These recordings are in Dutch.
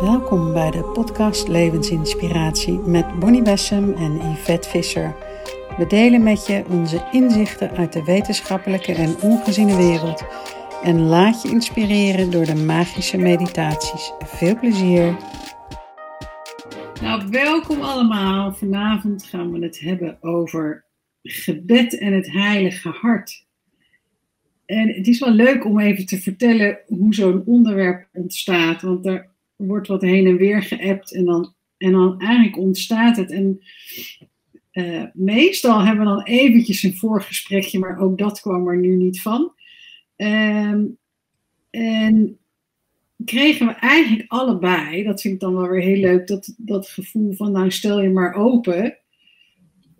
Welkom bij de podcast Levensinspiratie met Bonnie Bessem en Yvette Visser. We delen met je onze inzichten uit de wetenschappelijke en ongeziene wereld en laat je inspireren door de magische meditaties. Veel plezier! Nou, welkom allemaal. Vanavond gaan we het hebben over gebed en het heilige hart. En het is wel leuk om even te vertellen hoe zo'n onderwerp ontstaat, want er wordt wat heen en weer geappt en dan, en dan eigenlijk ontstaat het. En uh, meestal hebben we dan eventjes een voorgesprekje, maar ook dat kwam er nu niet van. Um, en kregen we eigenlijk allebei, dat vind ik dan wel weer heel leuk, dat, dat gevoel van nou stel je maar open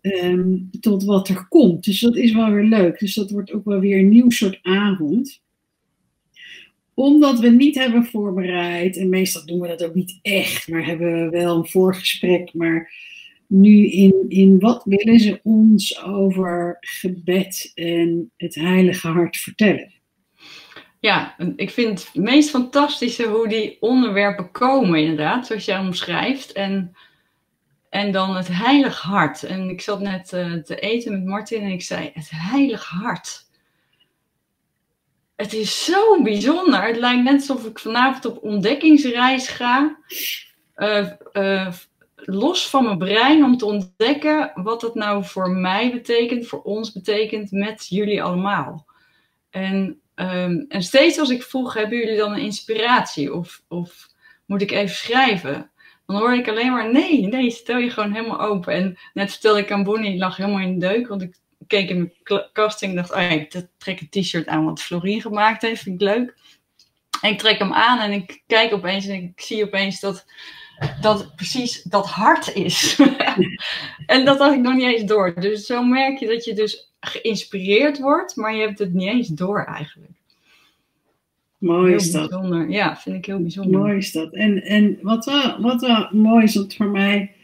um, tot wat er komt. Dus dat is wel weer leuk. Dus dat wordt ook wel weer een nieuw soort avond omdat we niet hebben voorbereid, en meestal doen we dat ook niet echt, maar hebben we wel een voorgesprek, maar nu in, in wat willen ze ons over gebed en het heilige hart vertellen? Ja, ik vind het meest fantastische hoe die onderwerpen komen, inderdaad, zoals jij omschrijft. En, en dan het heilig hart. En ik zat net uh, te eten met Martin en ik zei: Het heilig hart het is zo bijzonder. Het lijkt net alsof ik vanavond op ontdekkingsreis ga. Uh, uh, los van mijn brein om te ontdekken wat het nou voor mij betekent, voor ons betekent, met jullie allemaal. En, um, en steeds als ik vroeg, hebben jullie dan een inspiratie? Of, of moet ik even schrijven? Dan hoor ik alleen maar, nee, nee, stel je gewoon helemaal open. En net vertelde ik aan Bonnie, ik lag helemaal in de deuk, want ik keek in mijn casting en dacht, oh ja, ik trek een t-shirt aan wat Florien gemaakt heeft, vind ik leuk. En ik trek hem aan en ik kijk opeens en ik zie opeens dat dat precies dat hart is. en dat had ik nog niet eens door. Dus zo merk je dat je dus geïnspireerd wordt, maar je hebt het niet eens door eigenlijk. Mooi is dat. Bijzonder. Ja, vind ik heel bijzonder. Mooi is dat. En, en wat, wel, wat wel mooi is, want voor mij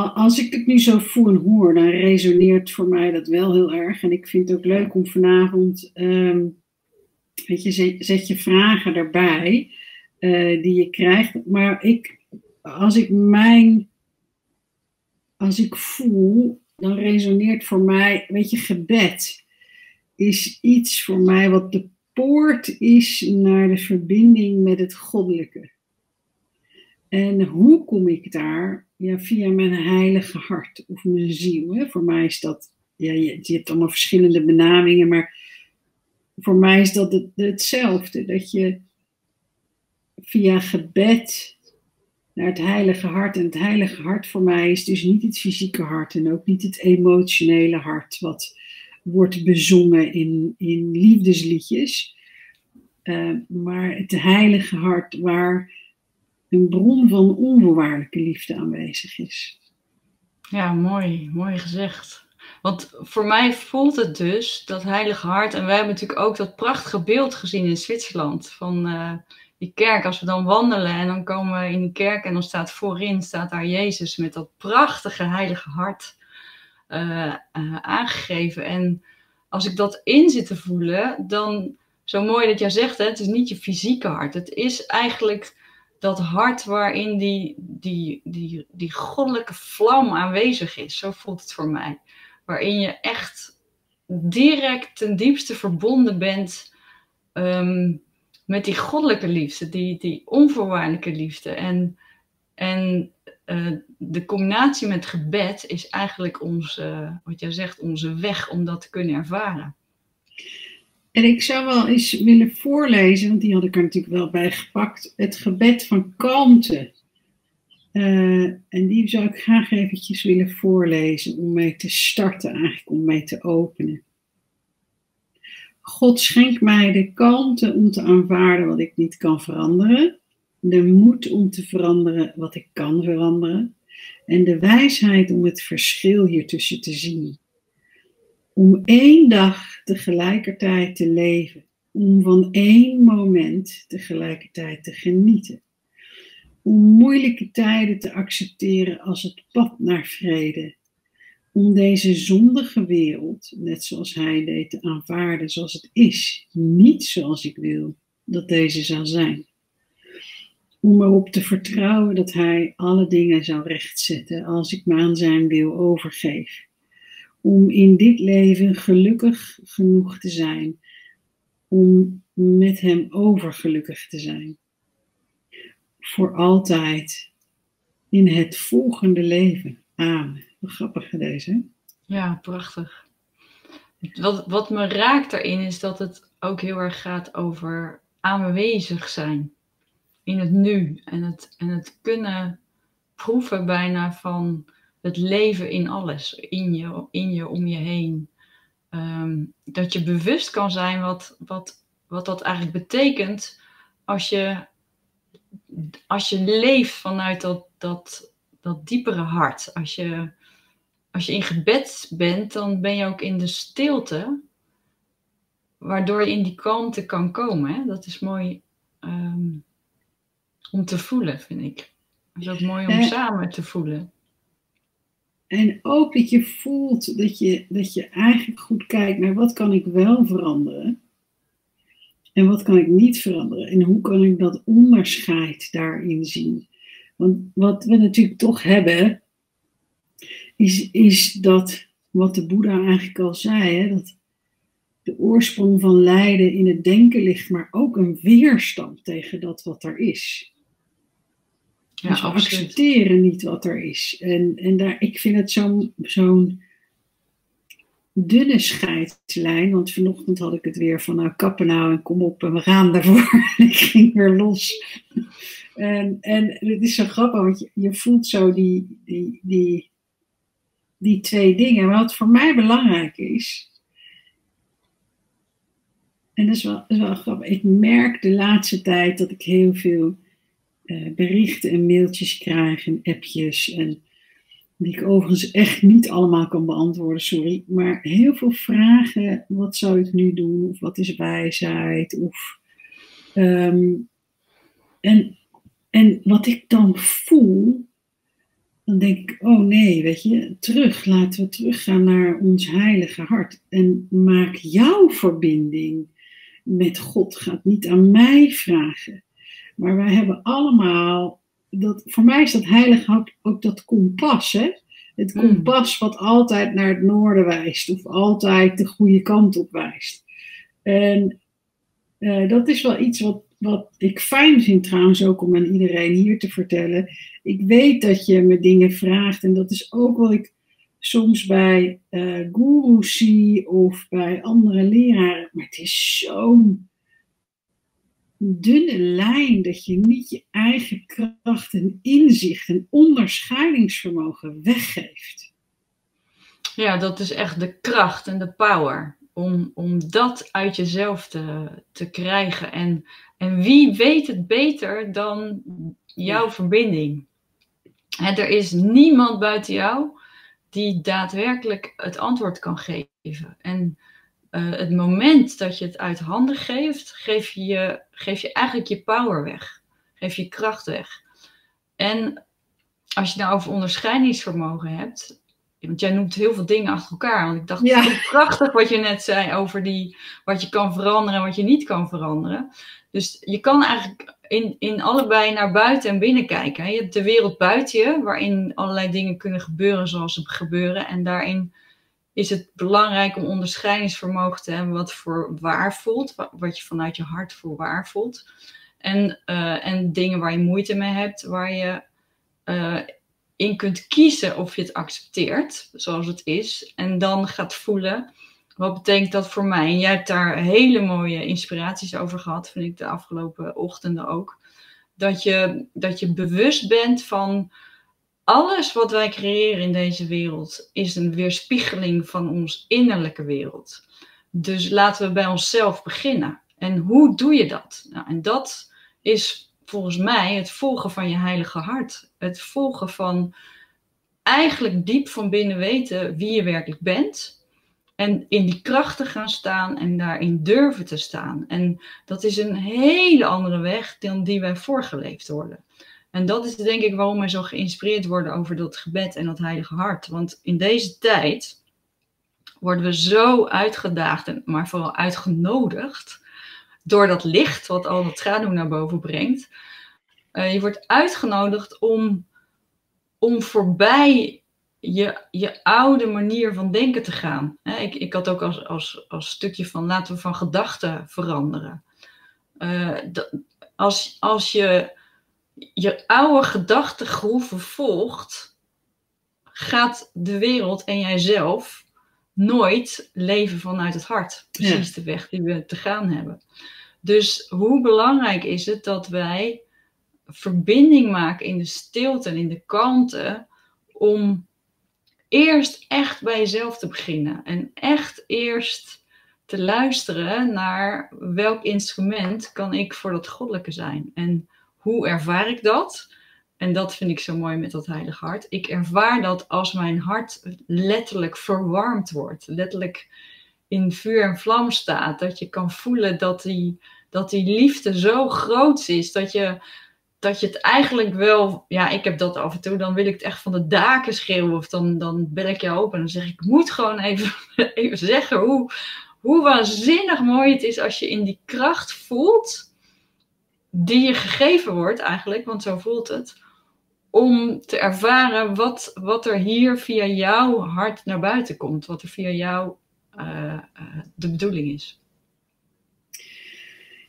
als ik het nu zo voel en hoor, dan resoneert voor mij dat wel heel erg. En ik vind het ook leuk om vanavond, um, weet je, zet, je vragen erbij uh, die je krijgt. Maar ik, als ik mijn, als ik voel, dan resoneert voor mij, weet je, gebed is iets voor mij wat de poort is naar de verbinding met het goddelijke. En hoe kom ik daar? Ja, via mijn heilige hart of mijn ziel. Hè? Voor mij is dat, ja, je, hebt allemaal verschillende benamingen, maar voor mij is dat het, hetzelfde. Dat je via gebed naar het heilige hart. En het heilige hart voor mij is dus niet het fysieke hart en ook niet het emotionele hart, wat wordt bezongen in, in liefdesliedjes. Uh, maar het heilige hart waar een bron van onvoorwaardelijke liefde aanwezig is. Ja, mooi, mooi gezegd. Want voor mij voelt het dus, dat heilige hart, en wij hebben natuurlijk ook dat prachtige beeld gezien in Zwitserland van uh, die kerk. Als we dan wandelen en dan komen we in die kerk en dan staat voorin, staat daar Jezus met dat prachtige heilige hart uh, uh, aangegeven. En als ik dat in zit te voelen, dan, zo mooi dat jij zegt, hè, het is niet je fysieke hart. Het is eigenlijk dat hart waarin die, die, die, die goddelijke vlam aanwezig is. Zo voelt het voor mij. Waarin je echt direct ten diepste verbonden bent um, met die goddelijke liefde, die, die onvoorwaardelijke liefde. En, en uh, de combinatie met gebed is eigenlijk onze, wat jij zegt, onze weg om dat te kunnen ervaren. En ik zou wel eens willen voorlezen, want die had ik er natuurlijk wel bij gepakt, het gebed van kalmte. Uh, en die zou ik graag eventjes willen voorlezen om mee te starten, eigenlijk om mee te openen. God schenkt mij de kalmte om te aanvaarden wat ik niet kan veranderen, de moed om te veranderen wat ik kan veranderen en de wijsheid om het verschil hiertussen te zien om één dag tegelijkertijd te leven, om van één moment tegelijkertijd te genieten, om moeilijke tijden te accepteren als het pad naar vrede, om deze zondige wereld, net zoals hij deed, te aanvaarden zoals het is, niet zoals ik wil dat deze zal zijn. om erop te vertrouwen dat Hij alle dingen zal rechtzetten als ik me aan Zijn wil overgeef. Om in dit leven gelukkig genoeg te zijn, om met Hem overgelukkig te zijn. Voor altijd in het volgende leven. Amen. Wat grappig deze. Ja, prachtig. Wat, wat me raakt daarin is dat het ook heel erg gaat over aanwezig zijn in het nu en het, en het kunnen proeven bijna van het leven in alles, in je, in je om je heen. Ehm, dat je bewust kan zijn wat, wat, wat dat eigenlijk betekent als je, als je leeft vanuit dat, dat, dat diepere hart. Als je, als je in gebed bent, dan ben je ook in de stilte, waardoor je in die kalmte kan komen. Hè? Dat is mooi. Ehm, om te voelen, vind ik. Het is ook mooi om samen te voelen. En ook dat je voelt dat je, dat je eigenlijk goed kijkt naar wat kan ik wel veranderen. En wat kan ik niet veranderen? En hoe kan ik dat onderscheid daarin zien? Want wat we natuurlijk toch hebben, is, is dat wat de Boeddha eigenlijk al zei, hè, dat de oorsprong van lijden in het denken ligt, maar ook een weerstand tegen dat wat er is. Ja, dus we accepteren niet wat er is. En, en daar, ik vind het zo'n zo'n dunne scheidslijn. Want vanochtend had ik het weer van nou kappen nou en kom op en we gaan daarvoor. en ik ging weer los. En, en het is zo grappig, want je, je voelt zo die, die, die, die twee dingen. Maar wat voor mij belangrijk is. En dat is wel, dat is wel grappig. Ik merk de laatste tijd dat ik heel veel berichten en mailtjes krijgen, appjes. En die ik overigens echt niet allemaal kan beantwoorden, sorry. Maar heel veel vragen. Wat zou ik nu doen? Of wat is wijsheid? Of, ehm, en, en wat ik dan voel, dan denk ik, oh nee, weet je, terug, laten we teruggaan naar ons heilige hart. En maak jouw verbinding met God. Gaat niet aan mij vragen. Maar wij hebben allemaal, dat, voor mij is dat heilige ook dat kompas. Hè? Het hmm. kompas wat altijd naar het noorden wijst, of altijd de goede kant op wijst. En uh, dat is wel iets wat, wat ik fijn vind trouwens ook om aan iedereen hier te vertellen. Ik weet dat je me dingen vraagt en dat is ook wat ik soms bij uh, gurus zie of bij andere leraren. Maar het is zo'n dunne lijn dat je niet je eigen kracht en inzicht en onderscheidingsvermogen weggeeft. Ja, dat is echt de kracht en de power om, om dat uit jezelf te, te krijgen. En, en wie weet het beter dan jouw verbinding? er is niemand buiten jou die daadwerkelijk het antwoord kan geven. En uh, het moment dat je het uit handen geeft, geef je, geef je eigenlijk je power weg. Geef je kracht weg. En als je nou over onderscheidingsvermogen hebt, want jij noemt heel veel dingen achter elkaar. Want ik dacht, ja. het prachtig wat je net zei over die, wat je kan veranderen en wat je niet kan veranderen. Dus je kan eigenlijk in, in allebei naar buiten en binnen kijken. Je hebt de wereld buiten je, waarin allerlei dingen kunnen gebeuren zoals ze gebeuren. En daarin is het belangrijk om onderscheidingsvermogen te hebben wat voor waar voelt, wat je vanuit je hart voor waar voelt. En, uh, en dingen waar je moeite mee hebt, waar je uh, in kunt kiezen of je het accepteert zoals het is. En dan gaat voelen, wat betekent dat voor mij? En jij hebt daar hele mooie inspiraties over gehad, vind ik de afgelopen ochtenden ook. Dat je, dat je bewust bent van alles wat wij creëren in deze wereld is een weerspiegeling van ons innerlijke wereld. Dus laten we bij onszelf beginnen. En hoe doe je dat? Nou, en dat is volgens mij het volgen van je heilige hart. Het volgen van eigenlijk diep van binnen weten wie je werkelijk bent. En in die krachten gaan staan en daarin durven te staan. En dat is een hele andere weg dan die wij voorgeleefd worden. En dat is denk ik waarom wij zo geïnspireerd worden over dat gebed en dat heilige hart. Want in deze tijd worden we zo uitgedaagd, maar vooral uitgenodigd door dat licht wat al dat schaduw naar boven brengt. je wordt uitgenodigd om, om voorbij je, je oude manier van denken te gaan. ik, ik had ook als, als, als stukje van laten we van gedachten veranderen. als, als je je oude gedachtegroeven volgt, gaat de wereld en jijzelf nooit leven vanuit het hart. Precies de weg die we te gaan hebben. Dus hoe belangrijk is het dat wij verbinding maken in de stilte en in de kalmte om eerst echt bij jezelf te beginnen en echt eerst te luisteren naar welk instrument kan ik voor dat goddelijke zijn en hoe ervaar ik dat? En dat vind ik zo mooi met dat heilige hart. Ik ervaar dat als mijn hart letterlijk verwarmd wordt. Letterlijk in vuur en vlam staat. Dat je kan voelen dat die, dat die liefde zo groot is. Dat je, dat je het eigenlijk wel... Ja, ik heb dat af en toe. Dan wil ik het echt van de daken schreeuwen. Of dan, dan bel ik je open en dan zeg ik... Ik moet gewoon even, even zeggen hoe, hoe waanzinnig mooi het is als je in die kracht voelt die je gegeven wordt eigenlijk, want zo voelt het, om te ervaren wat, wat er hier via jouw hart naar buiten komt, wat er via jou uh, de bedoeling is.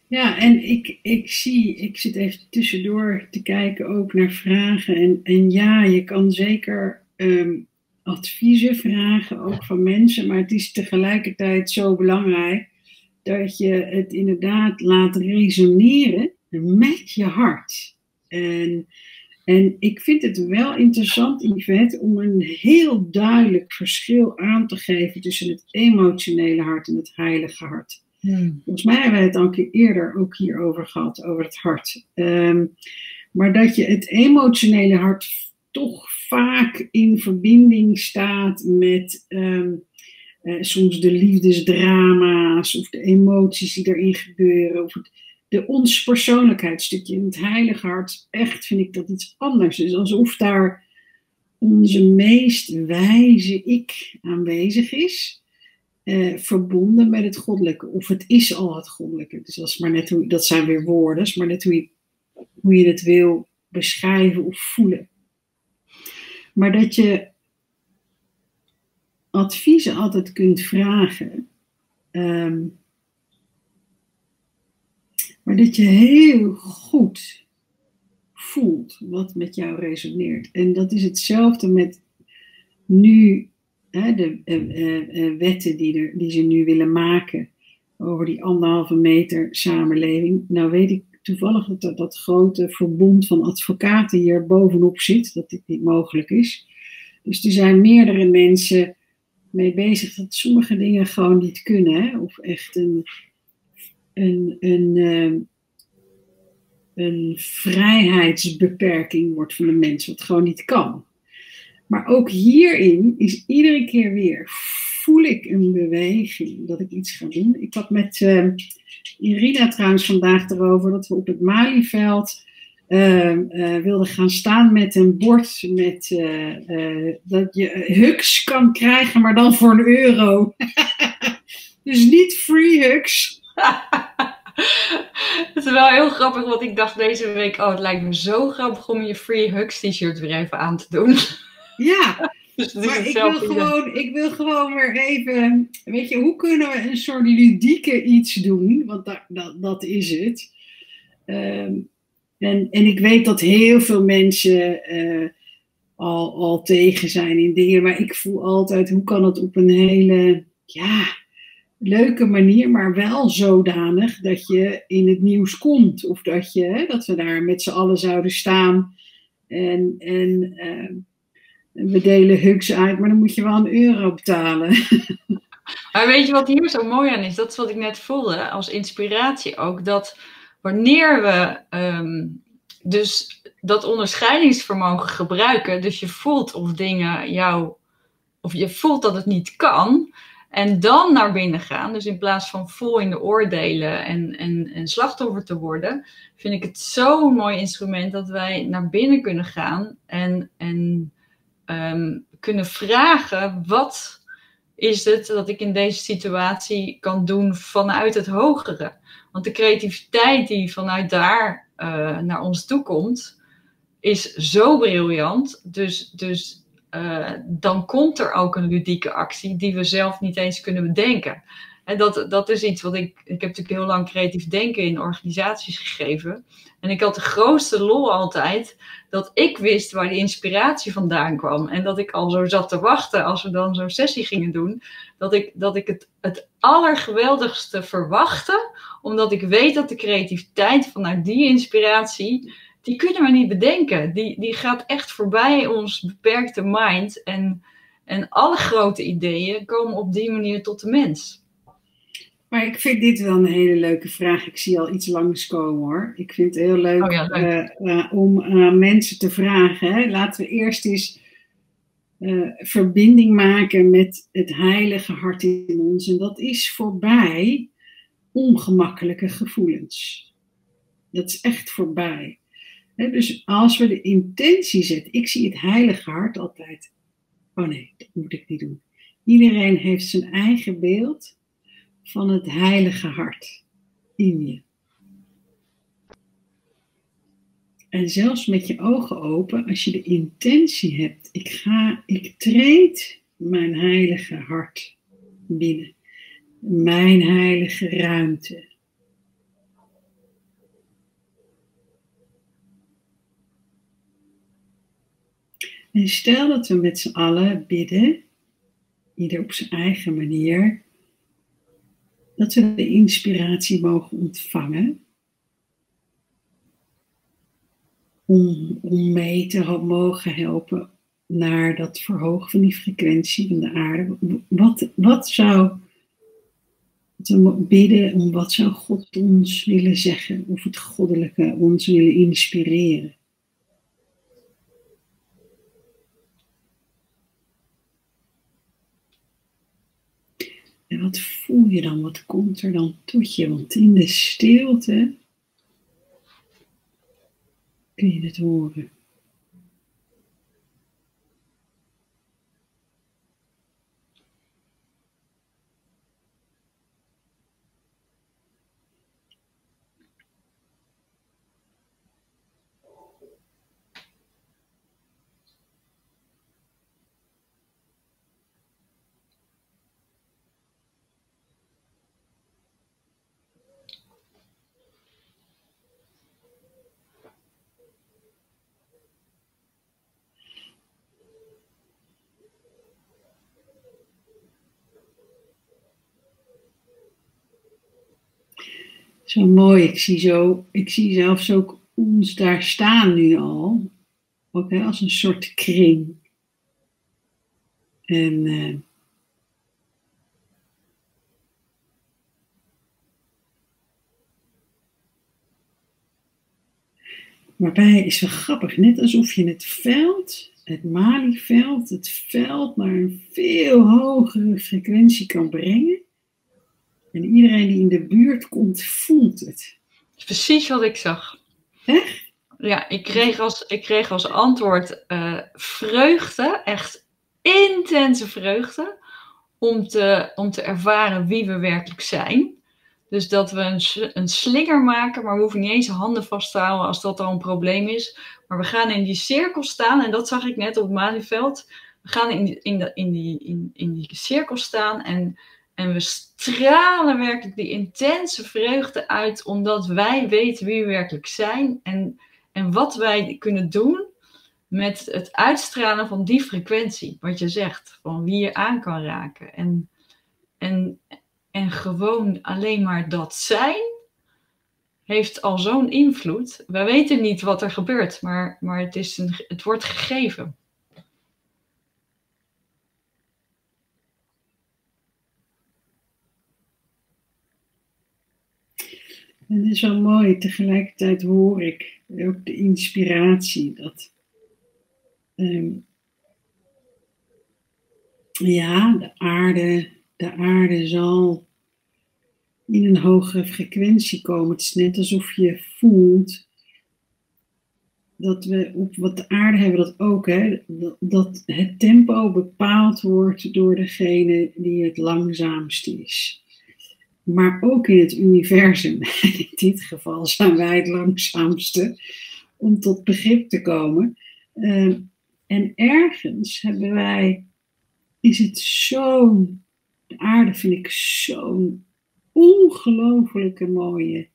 Ja, en ik, ik zie, ik zit even tussendoor te kijken ook naar vragen. En, en ja, je kan zeker um, adviezen vragen, ook van mensen, maar het is tegelijkertijd zo belangrijk dat je het inderdaad laat resoneren met je hart. En, en ik vind het wel interessant, Yvette, om een heel duidelijk verschil aan te geven tussen het emotionele hart en het heilige hart. Hmm. Volgens mij hebben we het al een keer eerder ook hierover gehad, over het hart. Ehm, maar dat je het emotionele hart toch vaak in verbinding staat met ehm, eh, soms de liefdesdrama's of de emoties die erin gebeuren. Of het, de ons persoonlijkheidsstukje in het heilige hart, echt vind ik dat iets anders is. Alsof daar onze meest wijze ik aanwezig is. Eh, verbonden met het goddelijke. Of het is al het goddelijke. Dus dat, maar net hoe, dat zijn weer woorden, maar net hoe je, hoe je het wil beschrijven of voelen. Maar dat je adviezen altijd kunt vragen. Ehm, maar dat je heel goed voelt wat met jou resoneert. En dat is hetzelfde met nu hè, de uh, uh, wetten die, er, die ze nu willen maken over die anderhalve meter samenleving. Nou weet ik toevallig dat er dat grote verbond van advocaten hier bovenop zit, dat dit niet mogelijk is. Dus er zijn meerdere mensen mee bezig dat sommige dingen gewoon niet kunnen. Hè? Of echt een een, een, ehm, een vrijheidsbeperking wordt van de mens, wat gewoon niet kan. Maar ook hierin is iedere keer weer, voel ik een beweging dat ik iets ga doen. Ik had met uh, Irina trouwens vandaag erover dat we op het Malieveld uh, uh, wilden gaan staan met een bord met uh, dat je hugs kan krijgen, maar dan voor een euro. dus niet free hugs, het is wel heel grappig, want ik dacht deze week, oh, het lijkt me zo grappig om je Free Hugs t-shirt weer even aan te doen. Ja, dus maar ik wil, gewoon, ik wil gewoon weer even, weet je, hoe kunnen we een soort ludieke iets doen? Want dat, dat, dat is het. Ehm, en, en ik weet dat heel veel mensen uh, al, al tegen zijn in dingen, maar ik voel altijd, hoe kan het op een hele, ja, leuke manier, maar wel zodanig dat je in het nieuws komt. Of dat, je, hè, dat we daar met z'n allen zouden staan en, en uh, we delen hugs uit, maar dan moet je wel een euro betalen. Maar weet je wat hier zo mooi aan is? Dat is wat ik net voelde als inspiratie ook. Dat wanneer we um, dus dat onderscheidingsvermogen gebruiken, dus je voelt of dingen jou, of je voelt dat het niet kan, en dan naar binnen gaan, dus in plaats van vol in de oordelen en, en, en slachtoffer te worden, vind ik het zo'n mooi instrument dat wij naar binnen kunnen gaan en, en um, kunnen vragen: wat is het dat ik in deze situatie kan doen vanuit het hogere? Want de creativiteit die vanuit daar uh, naar ons toe komt, is zo briljant. Dus, dus uh, dan komt er ook een ludieke actie die we zelf niet eens kunnen bedenken. En dat, dat is iets wat ik. Ik heb natuurlijk heel lang creatief denken in organisaties gegeven. En ik had de grootste lol altijd dat ik wist waar de inspiratie vandaan kwam. En dat ik al zo zat te wachten als we dan zo'n sessie gingen doen. Dat ik, dat ik het, het allergeweldigste verwachtte. Omdat ik weet dat de creativiteit vanuit die inspiratie. Die kunnen we niet bedenken. Die, die gaat echt voorbij ons beperkte mind. En, en alle grote ideeën komen op die manier tot de mens. Maar ik vind dit wel een hele leuke vraag. Ik zie al iets langskomen hoor. Ik vind het heel leuk, oh eh, eh, om aan mensen te vragen. Hè. Laten we eerst eens uh, verbinding maken met het heilige hart in ons. En dat is voorbij ongemakkelijke gevoelens. Dat is echt voorbij. Dus als we de intentie zetten, ik zie het heilige hart altijd. Oh nee, dat moet ik niet doen. Iedereen heeft zijn eigen beeld van het heilige hart in je. En zelfs met je ogen open, als je de intentie hebt, ik ga, ik treed mijn heilige hart binnen. Mijn heilige ruimte. En stel dat we met z'n allen bidden, ieder op zijn eigen manier, dat we de inspiratie mogen ontvangen. Om, om mee te mogen helpen naar dat verhogen van die frequentie van de aarde. Wat, wat zou, we bidden om wat zou God ons willen zeggen of het goddelijke ons willen inspireren? En wat voel je dan? Wat komt er dan tot je? Want in de stilte kun je het horen. Zo mooi. Ik zie, zo, ik zie zelfs ook ons daar staan nu al. Ook als een soort kring. En uh, waarbij is wel grappig, net alsof je het veld, het Malieveld, het veld naar een veel hogere frequentie kan brengen. En iedereen die in de buurt komt, voelt het. Precies wat ik zag. Echt? Ja, ik kreeg als, ik kreeg als antwoord uh, vreugde, echt intense vreugde, om te, om te ervaren wie we werkelijk zijn. Dus dat we een, een slinger maken, maar we hoeven niet eens handen vast te houden als dat al een probleem is. Maar we gaan in die cirkel staan, en dat zag ik net op het Malieveld. We gaan in, in, de, in, die, in, in die cirkel staan en en we stralen werkelijk die intense vreugde uit, omdat wij weten wie we werkelijk zijn en, en wat wij kunnen doen met het uitstralen van die frequentie, wat je zegt, van wie je aan kan raken. En, en, en gewoon alleen maar dat zijn heeft al zo'n invloed. Wij weten niet wat er gebeurt, maar, maar het, is een, het wordt gegeven. En het is wel mooi, tegelijkertijd hoor ik ook de inspiratie dat, ehm, ja, de aarde, de aarde zal in een hogere frequentie komen. Het is net alsof je voelt dat we op wat de aarde hebben dat ook, hè, dat, dat het tempo bepaald wordt door degene die het langzaamst is. Maar ook in het universum, in dit geval zijn wij het langzaamste om tot begrip te komen. Uh, en ergens hebben wij, is het zo, de aarde vind ik zo'n ongelofelijke mooie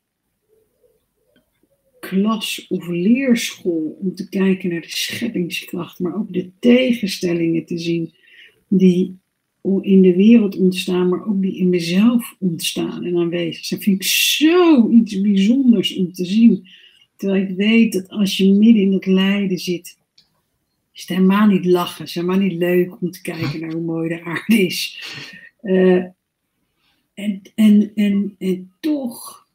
klas of leerschool om te kijken naar de scheppingskracht, maar ook de tegenstellingen te zien die in de wereld ontstaan, maar ook die in mezelf ontstaan en aanwezig zijn. Vind ik zo iets bijzonders om te zien. Terwijl ik weet dat als je midden in het lijden zit, is het helemaal niet lachen. Is helemaal niet leuk om te kijken naar hoe mooi de aarde is. Uh, en, en, en, en toch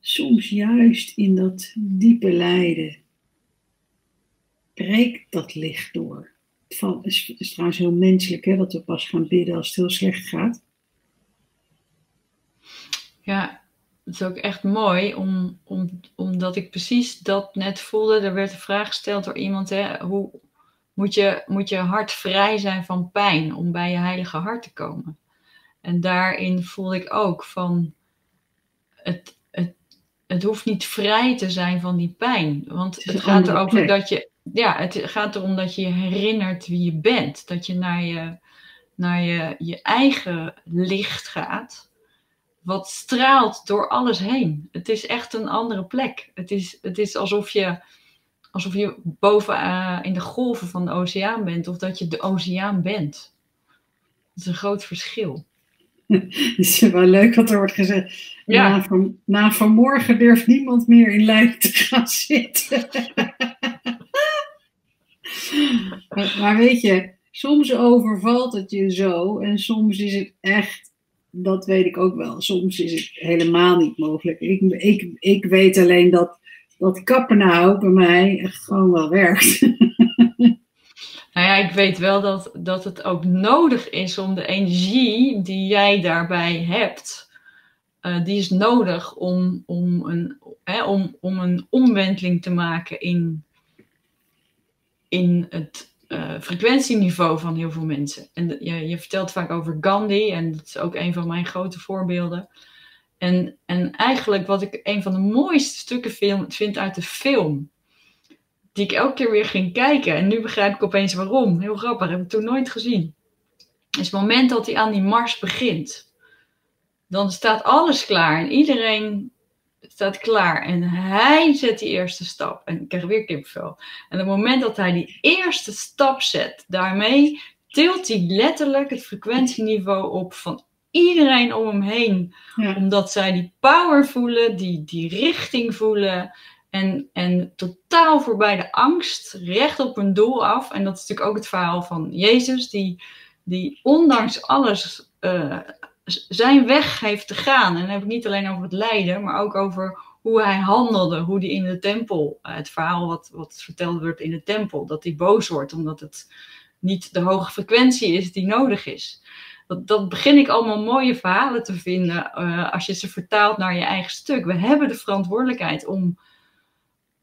soms juist in dat diepe lijden breekt dat licht door. Het is, is trouwens heel menselijk hè, dat we pas gaan bidden als het heel slecht gaat. Ja, het is ook echt mooi, om, om, omdat ik precies dat net voelde. Er werd een vraag gesteld door iemand, hè, hoe moet je, moet je hart vrij zijn van pijn om bij je heilige hart te komen? En daarin voelde ik ook van, het, het hoeft niet vrij te zijn van die pijn. Want het gaat erover dat je, ja, het gaat erom dat je je herinnert wie je bent. Dat je naar je, naar je, je eigen licht gaat. Wat straalt door alles heen. Het is echt een andere plek. Het is, het is alsof je, alsof je boven uh, in de golven van de oceaan bent. Of dat je de oceaan bent. Dat is een groot verschil. Het is wel leuk wat er wordt gezegd. Ja. Na, van, na vanmorgen durft niemand meer in Leiden te gaan zitten. maar, weet je, soms overvalt het je zo en soms is het echt, dat weet ik ook wel, soms is het helemaal niet mogelijk. Ik, ik, ik weet alleen dat, dat kappenau bij mij echt gewoon wel werkt. Nou ja, ik weet wel dat, dat het ook nodig is om de energie die jij daarbij hebt, uh, die is nodig om, om, een, hè, om, om een omwenteling te maken in, in het uh, frequentieniveau van heel veel mensen. En je, je vertelt vaak over Gandhi, en dat is ook een van mijn grote voorbeelden. En, en eigenlijk wat ik een van de mooiste stukken film, vind uit de film, die ik elke keer weer ging kijken. En nu begrijp ik opeens waarom. Heel grappig, heb ik toen nooit gezien. Is het moment dat hij aan die mars begint. Dan staat alles klaar en iedereen staat klaar. En hij zet die eerste stap. En ik krijg weer kipvel. En op het moment dat hij die eerste stap zet, daarmee tilt hij letterlijk het frequentieniveau op van iedereen om hem heen. Omdat zij die power voelen, die, die richting voelen. En, en totaal voorbij de angst, recht op een doel af. En dat is natuurlijk ook het verhaal van Jezus, die, die ondanks alles uh, zijn weg heeft te gaan. En dan heb ik niet alleen over het lijden, maar ook over hoe hij handelde, hoe hij in de tempel, uh, het verhaal wat, wat verteld wordt in de tempel, dat hij boos wordt omdat het niet de hoge frequentie is die nodig is. Dat, dat begin ik allemaal mooie verhalen te vinden uh, als je ze vertaalt naar je eigen stuk. We hebben de verantwoordelijkheid om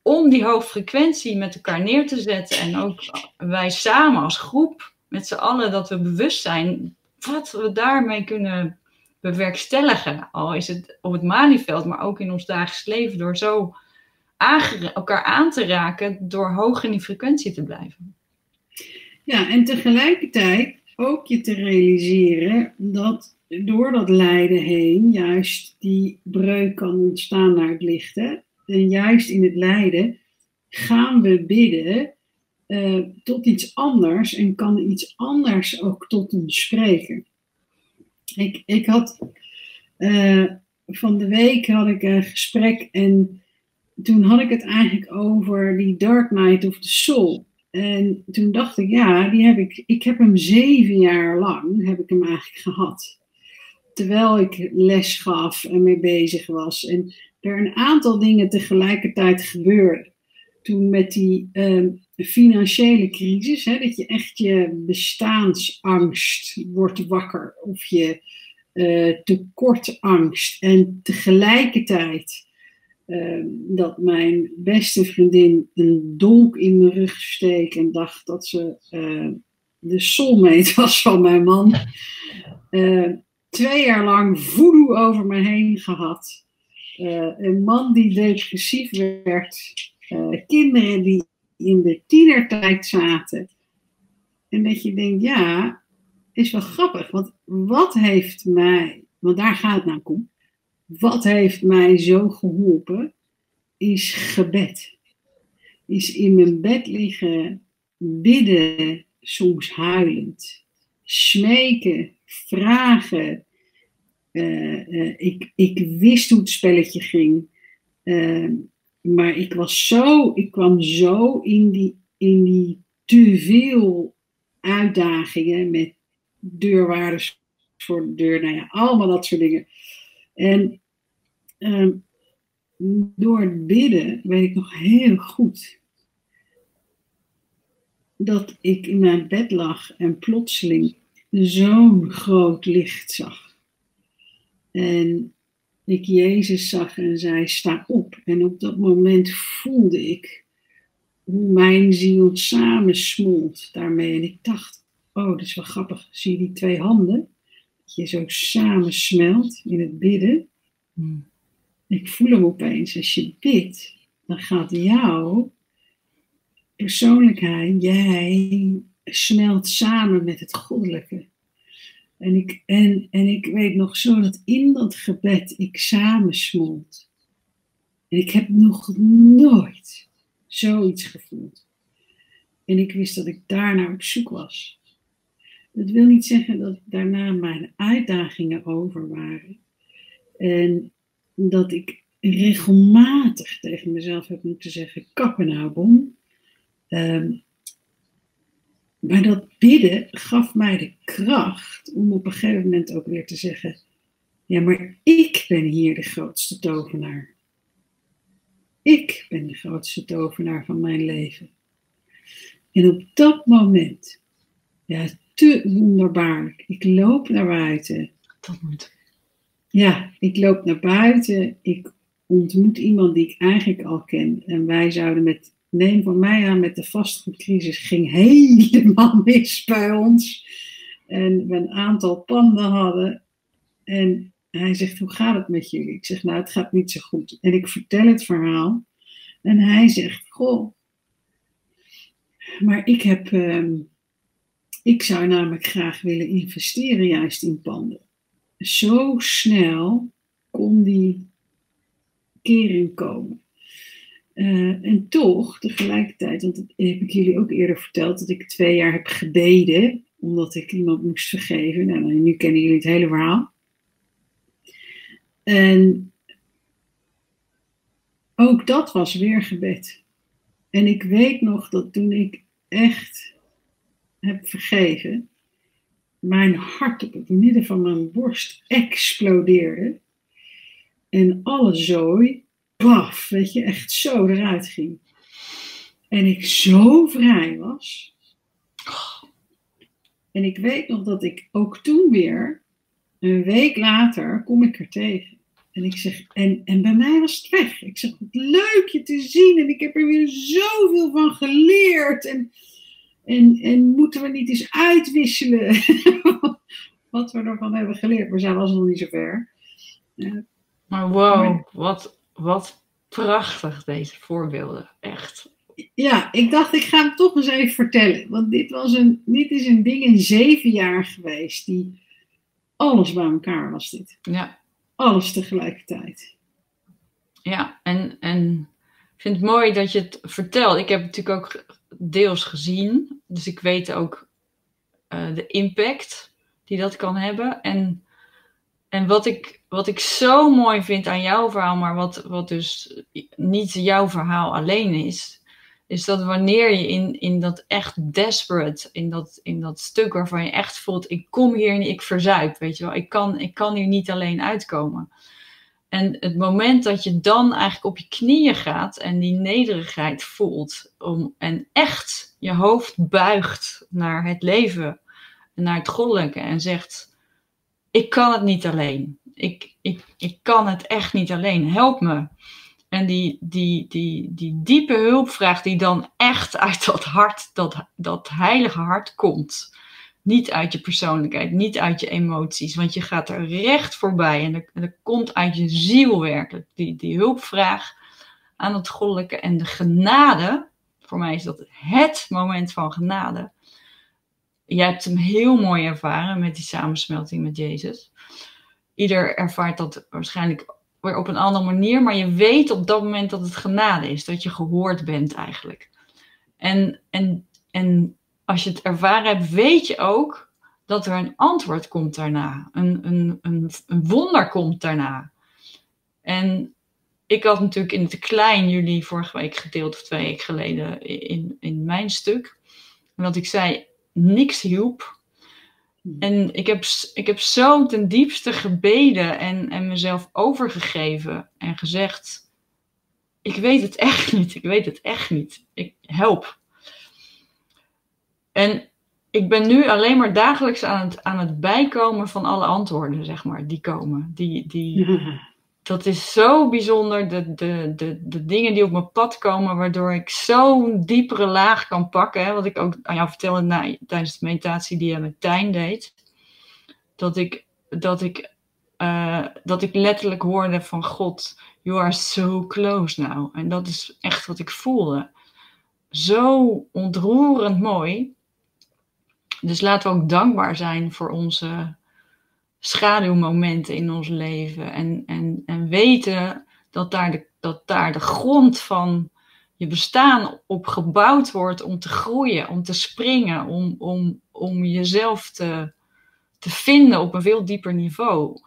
om die hoge frequentie met elkaar neer te zetten. En ook wij samen als groep, met z'n allen, dat we bewust zijn wat we daarmee kunnen bewerkstelligen. Al is het op het maniveld, maar ook in ons dagelijks leven, door zo elkaar aan te raken, door hoog in die frequentie te blijven. Ja, en tegelijkertijd ook je te realiseren dat door dat lijden heen juist die breuk kan ontstaan naar het licht. Hè? En juist in het lijden gaan we bidden uh, tot iets anders en kan iets anders ook tot ons spreken. Ik, ik had uh, van de week had ik een gesprek en toen had ik het eigenlijk over die Dark Night of the Soul. En toen dacht ik, ja, die heb ik, ik heb hem zeven jaar lang, heb ik hem eigenlijk gehad. Terwijl ik les gaf en mee bezig was. En er een aantal dingen tegelijkertijd gebeurden. Toen met die uh, financiële crisis, hè, dat je echt je bestaansangst wordt wakker of je uh, tekortangst. En tegelijkertijd Ehm, dat mijn beste vriendin een dolk in mijn rug steek en dacht dat ze uh, de soulmate was van mijn man. Twee jaar lang voodoo over me heen gehad. Uh, een man die depressief werd. Kinderen die in de tienertijd zaten. En dat je denkt, ja, is wel grappig. Want wat heeft mij, want daar gaat het naar om wat heeft mij zo geholpen, is gebed. Is in mijn bed liggen, bidden, soms huilend, smeken, vragen. Uh, uh, ik, ik wist hoe het spelletje ging. Uh, maar ik was zo, ik kwam zo in die, in die uitdagingen met deurwaarders voor de deur, nou ja, allemaal dat soort dingen. En uh, door het bidden weet ik nog heel goed dat ik in mijn bed lag en plotseling zo'n groot licht zag. En ik Jezus zag en zei: Sta op. En op dat moment voelde ik hoe mijn ziel samensmolt daarmee. En ik dacht: Oh, dat is wel grappig. Zie je die twee handen? Dat je zo samensmelt in het bidden. Hmm. Ik voel hem opeens. Als je bidt, dan gaat jouw persoonlijkheid, jij smelt samen met het goddelijke. En ik, en, en ik weet nog zo dat in dat gebed ik samensmolt. En ik heb nog nooit zoiets gevoeld. En ik wist dat ik daarna op zoek was. Dat wil niet zeggen dat daarna mijn uitdagingen over waren. En dat ik regelmatig tegen mezelf heb moeten zeggen: kappen nou, bom. Ehm, maar dat bidden gaf mij de kracht om op een gegeven moment ook weer te zeggen: Ja, maar ik ben hier de grootste tovenaar. Ik ben de grootste tovenaar van mijn leven. En op dat moment, ja, te wonderbaarlijk. Ik loop naar buiten. Dat moet ja, ik loop naar buiten. Ik ontmoet iemand die ik eigenlijk al ken. En wij zouden met, neem van mij aan, met de vastgoedcrisis ging helemaal mis bij ons. En we een aantal panden hadden. En hij zegt, hoe gaat het met jullie? Ik zeg, nou, het gaat niet zo goed. En ik vertel het verhaal. En hij zegt, goh, maar ik heb, ehm, ik zou namelijk graag willen investeren juist in panden zo snel kon die kering komen. Uh, en toch, tegelijkertijd, want dat heb ik jullie ook eerder verteld, dat ik twee jaar heb gebeden, omdat ik iemand moest vergeven. Nou, nu kennen jullie het hele verhaal. En ook dat was weer gebed. En ik weet nog dat toen ik echt heb vergeven, mijn hart op het midden van mijn borst explodeerde. En alle zooi, paf, weet je, echt zo eruit ging. En ik zo vrij was. En ik weet nog dat ik ook toen weer, een week later, kom ik er tegen. En ik zeg, en, en bij mij was het weg. Ik zeg, wat leuk je te zien. En ik heb er weer zoveel van geleerd. En en, en moeten we niet eens uitwisselen wat we ervan hebben geleerd? Maar zij was nog niet zo ver. maar wow, wat, wat prachtig deze voorbeelden. Echt. Ja, ik dacht ik ga hem toch eens even vertellen. Want dit, was een, dit is een ding in zeven jaar geweest. Die alles bij elkaar was dit. Ja. Alles tegelijkertijd. Ja, en, en ik vind het mooi dat je het vertelt. Ik heb natuurlijk ook deels gezien. Dus ik weet ook uh, de impact die dat kan hebben. En, en wat, ik, wat ik zo mooi vind aan jouw verhaal, maar wat, wat dus niet jouw verhaal alleen is, is dat wanneer je in, in dat echt desperate, in dat, in dat stuk waarvan je echt voelt, ik kom hier en ik verzuip, weet je wel, ik kan, ik kan hier niet alleen uitkomen. En het moment dat je dan eigenlijk op je knieën gaat en die nederigheid voelt om, en echt je hoofd buigt naar het leven en naar het goddelijke en zegt: Ik kan het niet alleen. Ik, ik, ik kan het echt niet alleen. Help me. En die, die, die, die diepe hulpvraag die dan echt uit dat hart, dat, dat heilige hart komt. Niet uit je persoonlijkheid, niet uit je emoties, want je gaat er recht voorbij en er komt uit je ziel werkelijk. Die, die hulpvraag aan het goddelijke en de genade, voor mij is dat het moment van genade. Jij hebt hem heel mooi ervaren met die samensmelting met Jezus. Ieder ervaart dat waarschijnlijk weer op een andere manier, maar je weet op dat moment dat het genade is, dat je gehoord bent eigenlijk. En, en, en als je het ervaren hebt, weet je ook dat er een antwoord komt daarna. Een, een, een, wonder komt daarna. En ik had natuurlijk in het klein jullie vorige week gedeeld, of twee weken geleden, in, in mijn stuk. Dat ik zei, niks hielp. Hmm. En ik heb, ik heb zo ten diepste gebeden en, en mezelf overgegeven en gezegd: Ik weet het echt niet, ik weet het echt niet. Ik help. En ik ben nu alleen maar dagelijks aan het, aan het bijkomen van alle antwoorden, zeg maar, die komen. Die, die, dat is zo bijzonder. De, de, de, de dingen die op mijn pad komen, waardoor ik zo'n diepere laag kan pakken. Hè, wat ik ook aan jou vertelde na, tijdens de meditatie die je met Tijn deed. Dat ik, dat, ik, uh, dat ik letterlijk hoorde van God, you are so close now. En dat is echt wat ik voelde. Zo ontroerend mooi. Dus laten we ook dankbaar zijn voor onze schaduwmomenten in ons leven. En, en, en weten dat daar, de, dat daar de grond van je bestaan op gebouwd wordt om te groeien, om te springen, om, om, om jezelf te, te vinden op een veel dieper niveau.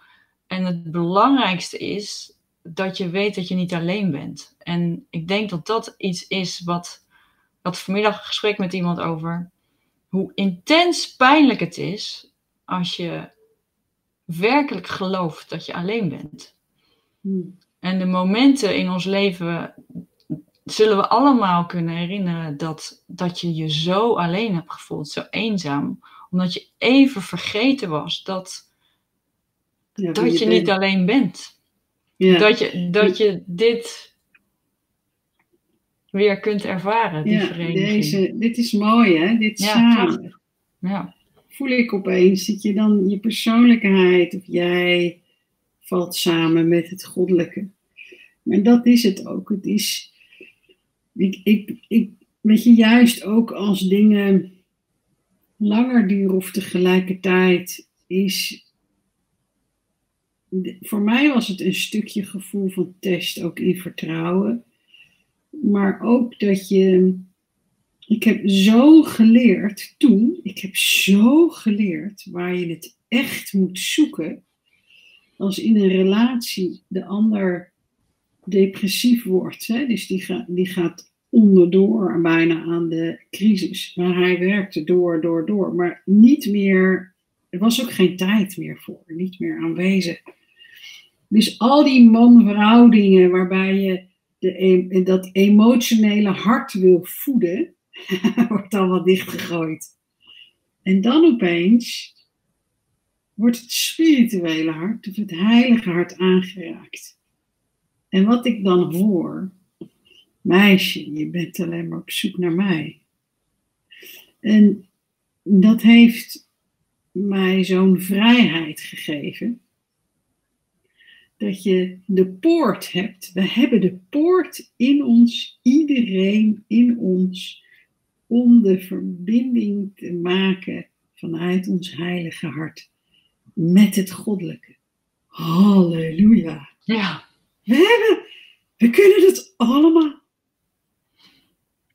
En het belangrijkste is dat je weet dat je niet alleen bent. En ik denk dat dat iets is wat. Ik had vanmiddag een gesprek met iemand over hoe intens pijnlijk het is als je werkelijk gelooft dat je alleen bent. Hmm. En de momenten in ons leven zullen we allemaal kunnen herinneren dat, dat je je zo alleen hebt gevoeld, zo eenzaam, omdat je even vergeten was dat, dat je, niet alleen bent. Ja. Dat, je, dat je dit weer kunt ervaren, die ja, vereniging. Deze, dit is mooi, hè? Dit samen. Ja voel ik opeens dat je dan je persoonlijkheid of jij valt samen met het goddelijke. Maar dat is het ook. Het is, ik, ik, ik, weet je, juist ook als dingen langer duren of tegelijkertijd is. Voor mij was het een stukje gevoel van test, ook in vertrouwen. Maar ook dat je ik heb zo geleerd toen, ik heb zo geleerd waar je het echt moet zoeken. Als in een relatie de ander depressief wordt, hè, dus die, gaat die gaat onderdoor bijna aan de crisis. Maar hij werkte door, door, door. Maar niet meer, er was ook geen tijd meer voor, niet meer aanwezig. Dus al die man-vrouw waarbij je de, dat emotionele hart wil voeden, wordt allemaal dichtgegooid. En dan opeens wordt het spirituele hart, of het heilige hart aangeraakt. En wat ik dan hoor, meisje, je bent alleen maar op zoek naar mij. En dat heeft mij zo'n vrijheid gegeven. Dat je de poort hebt. We hebben de poort in ons, iedereen in ons om de verbinding te maken vanuit ons heilige hart met het goddelijke. Halleluja. Ja. We hebben, we kunnen het allemaal.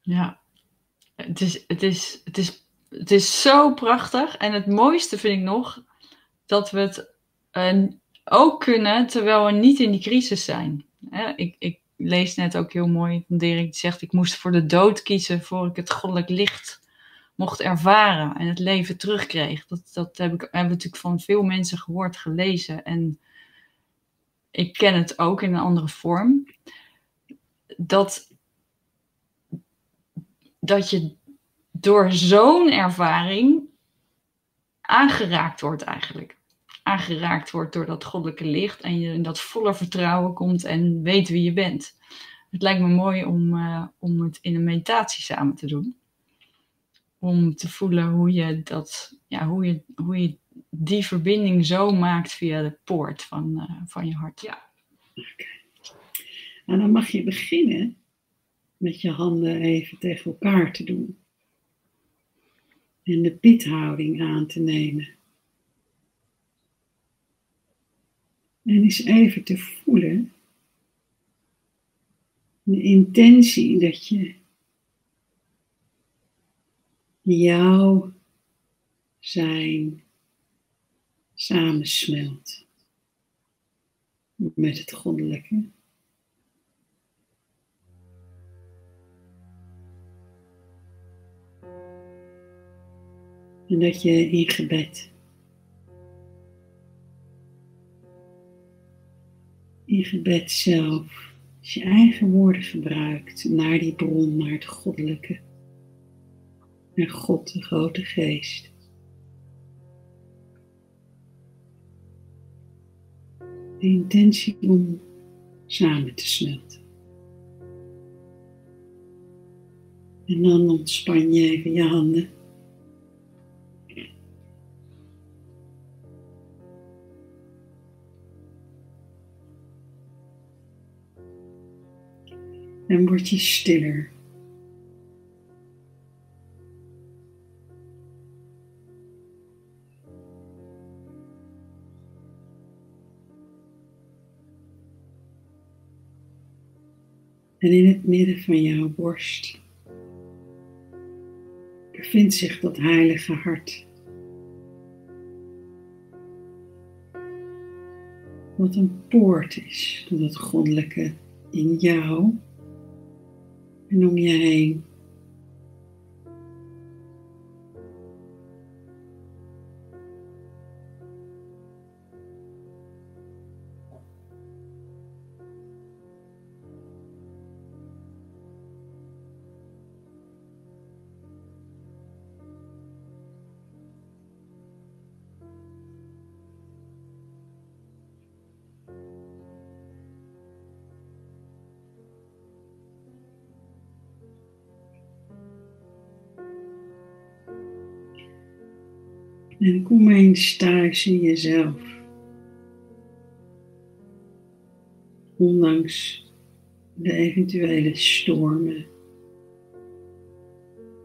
Ja. Het is, het is, het is, het is zo prachtig. En het mooiste vind ik nog dat we het uh, ook kunnen terwijl we niet in die crisis zijn. ik, ik lees net ook heel mooi van Dirk, die zegt: Ik moest voor de dood kiezen voor ik het goddelijk licht mocht ervaren en het leven terugkreeg. Dat, dat heb ik, we natuurlijk van veel mensen gehoord, gelezen. En ik ken het ook in een andere vorm. Dat, dat je door zo'n ervaring aangeraakt wordt eigenlijk. Aangeraakt wordt door dat goddelijke licht en je in dat volle vertrouwen komt en weet wie je bent. Het lijkt me mooi om, uh, om het in een meditatie samen te doen. Om te voelen hoe je, dat, ja, hoe je, hoe je die verbinding zo maakt via de poort van, uh, van je hart. Ja. Okay. Nou, dan mag je beginnen met je handen even tegen elkaar te doen. En de piethouding aan te nemen. En eens even te voelen de intentie dat je jouw zijn samensmelt met het goddelijke. En dat je in gebed in gebed zelf, als je eigen woorden gebruikt naar die bron, naar het goddelijke, naar God, de grote geest. De intentie om samen te smelten. En dan ontspan je even je handen. En word je stiller. En in het midden van jouw borst bevindt zich dat heilige hart. Wat een poort is tot het goddelijke in jou en En kom eens thuis in jezelf. Ondanks de eventuele stormen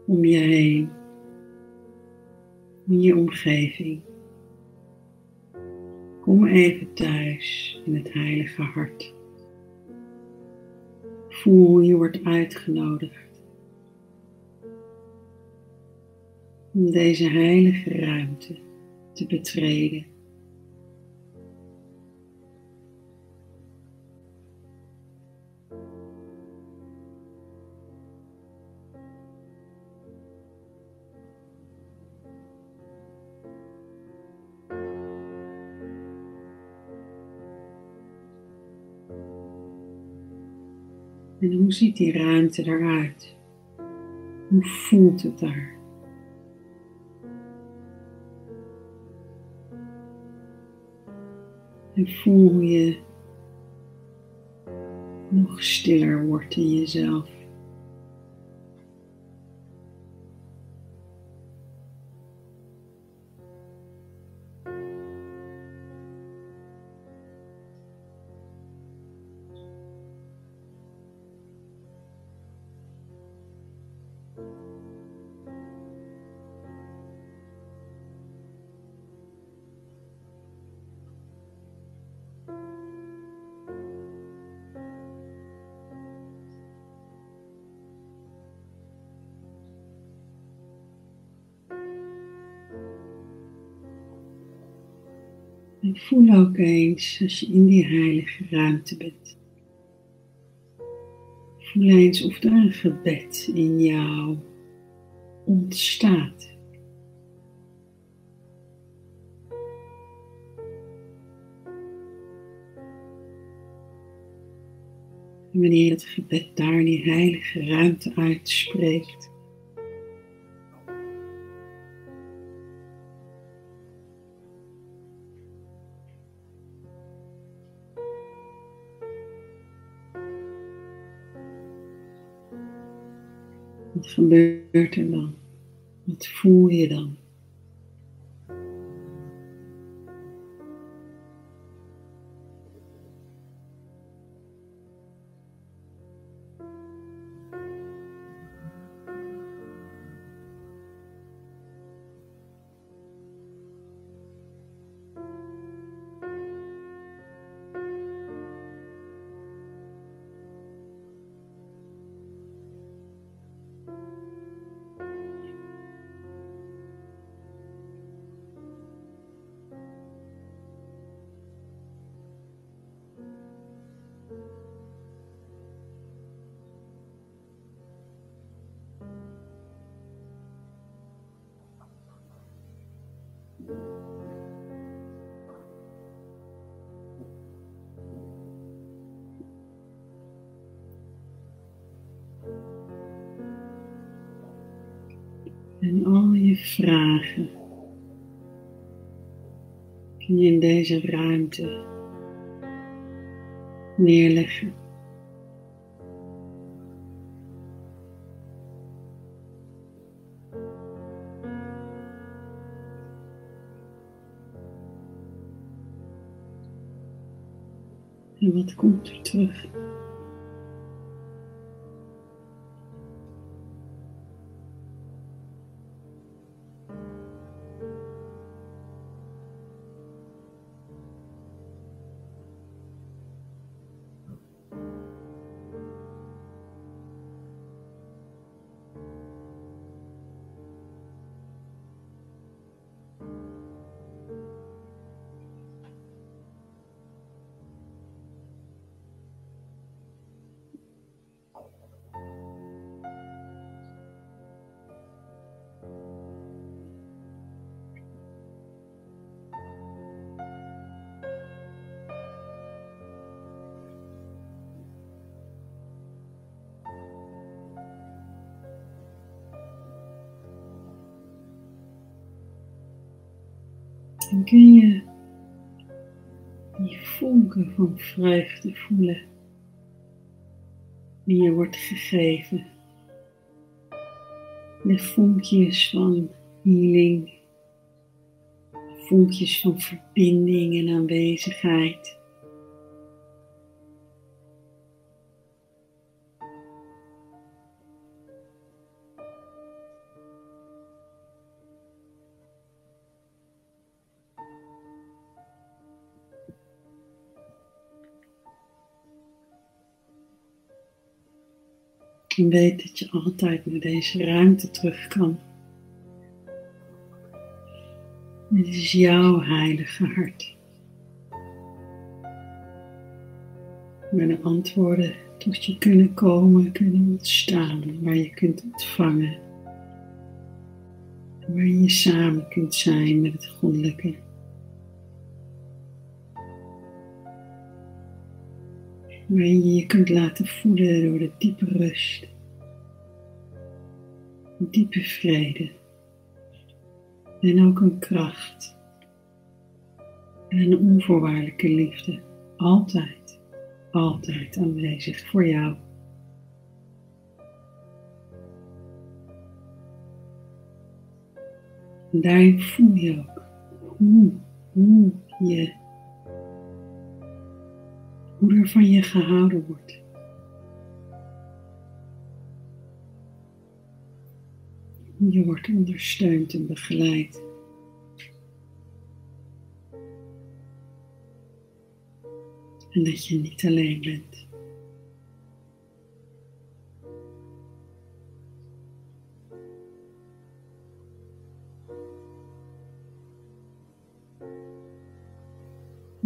om je heen, in je omgeving. Kom even thuis in het heilige hart. Voel je wordt uitgenodigd om deze heilige ruimte te betreden. En hoe ziet die ruimte eruit? Hoe voelt het daar? Voel je nog stiller wordt in jezelf. En voel ook eens als je in die heilige ruimte bent. Voel eens of er een gebed in jou ontstaat. En wanneer het gebed daar in die heilige ruimte uitspreekt, gebeurt er dan? Wat voel je dan? En al je vragen kun je in deze ruimte neerleggen. En wat komt er terug? Dan kun je die vonken van vreugde voelen die je wordt gegeven. De vonkjes van healing, vonkjes van verbinding en aanwezigheid. En weet dat je altijd naar deze ruimte terug kan. Dit is jouw heilige hart. Waar de antwoorden tot je kunnen komen, kunnen ontstaan, waar je kunt ontvangen. Waar je samen kunt zijn met het goddelijke. waarin je je kunt laten voeden door de diepe rust, diepe vrede en ook een kracht en een onvoorwaardelijke liefde, altijd, altijd aanwezig voor jou. En daarin voel je ook hoe, hoe je hoe er van je gehouden wordt. Je wordt ondersteund en begeleid. En dat je niet alleen bent.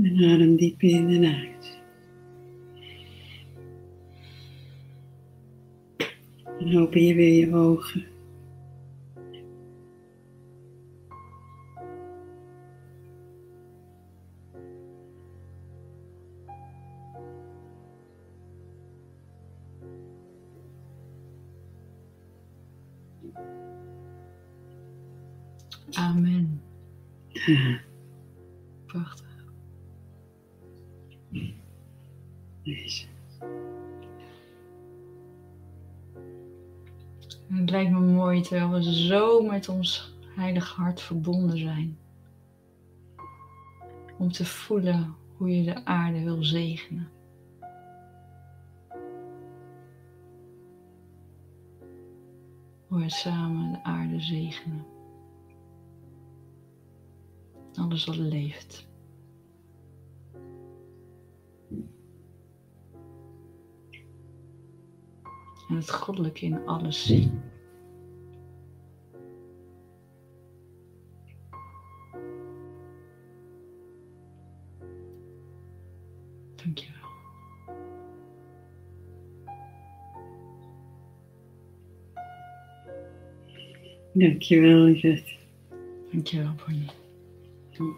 En adem diep in en uit. En open je weer je ogen. Amen. Prachtig. En het lijkt me mooi terwijl we zo met ons heilig hart verbonden zijn. Om te voelen hoe je de aarde wil zegenen. Hoe we samen de aarde zegenen. Alles wat leeft. En het goddelijke in alles zien. Dankjewel. Dankjewel, Yvette. Dankjewel, Bonnie. tout.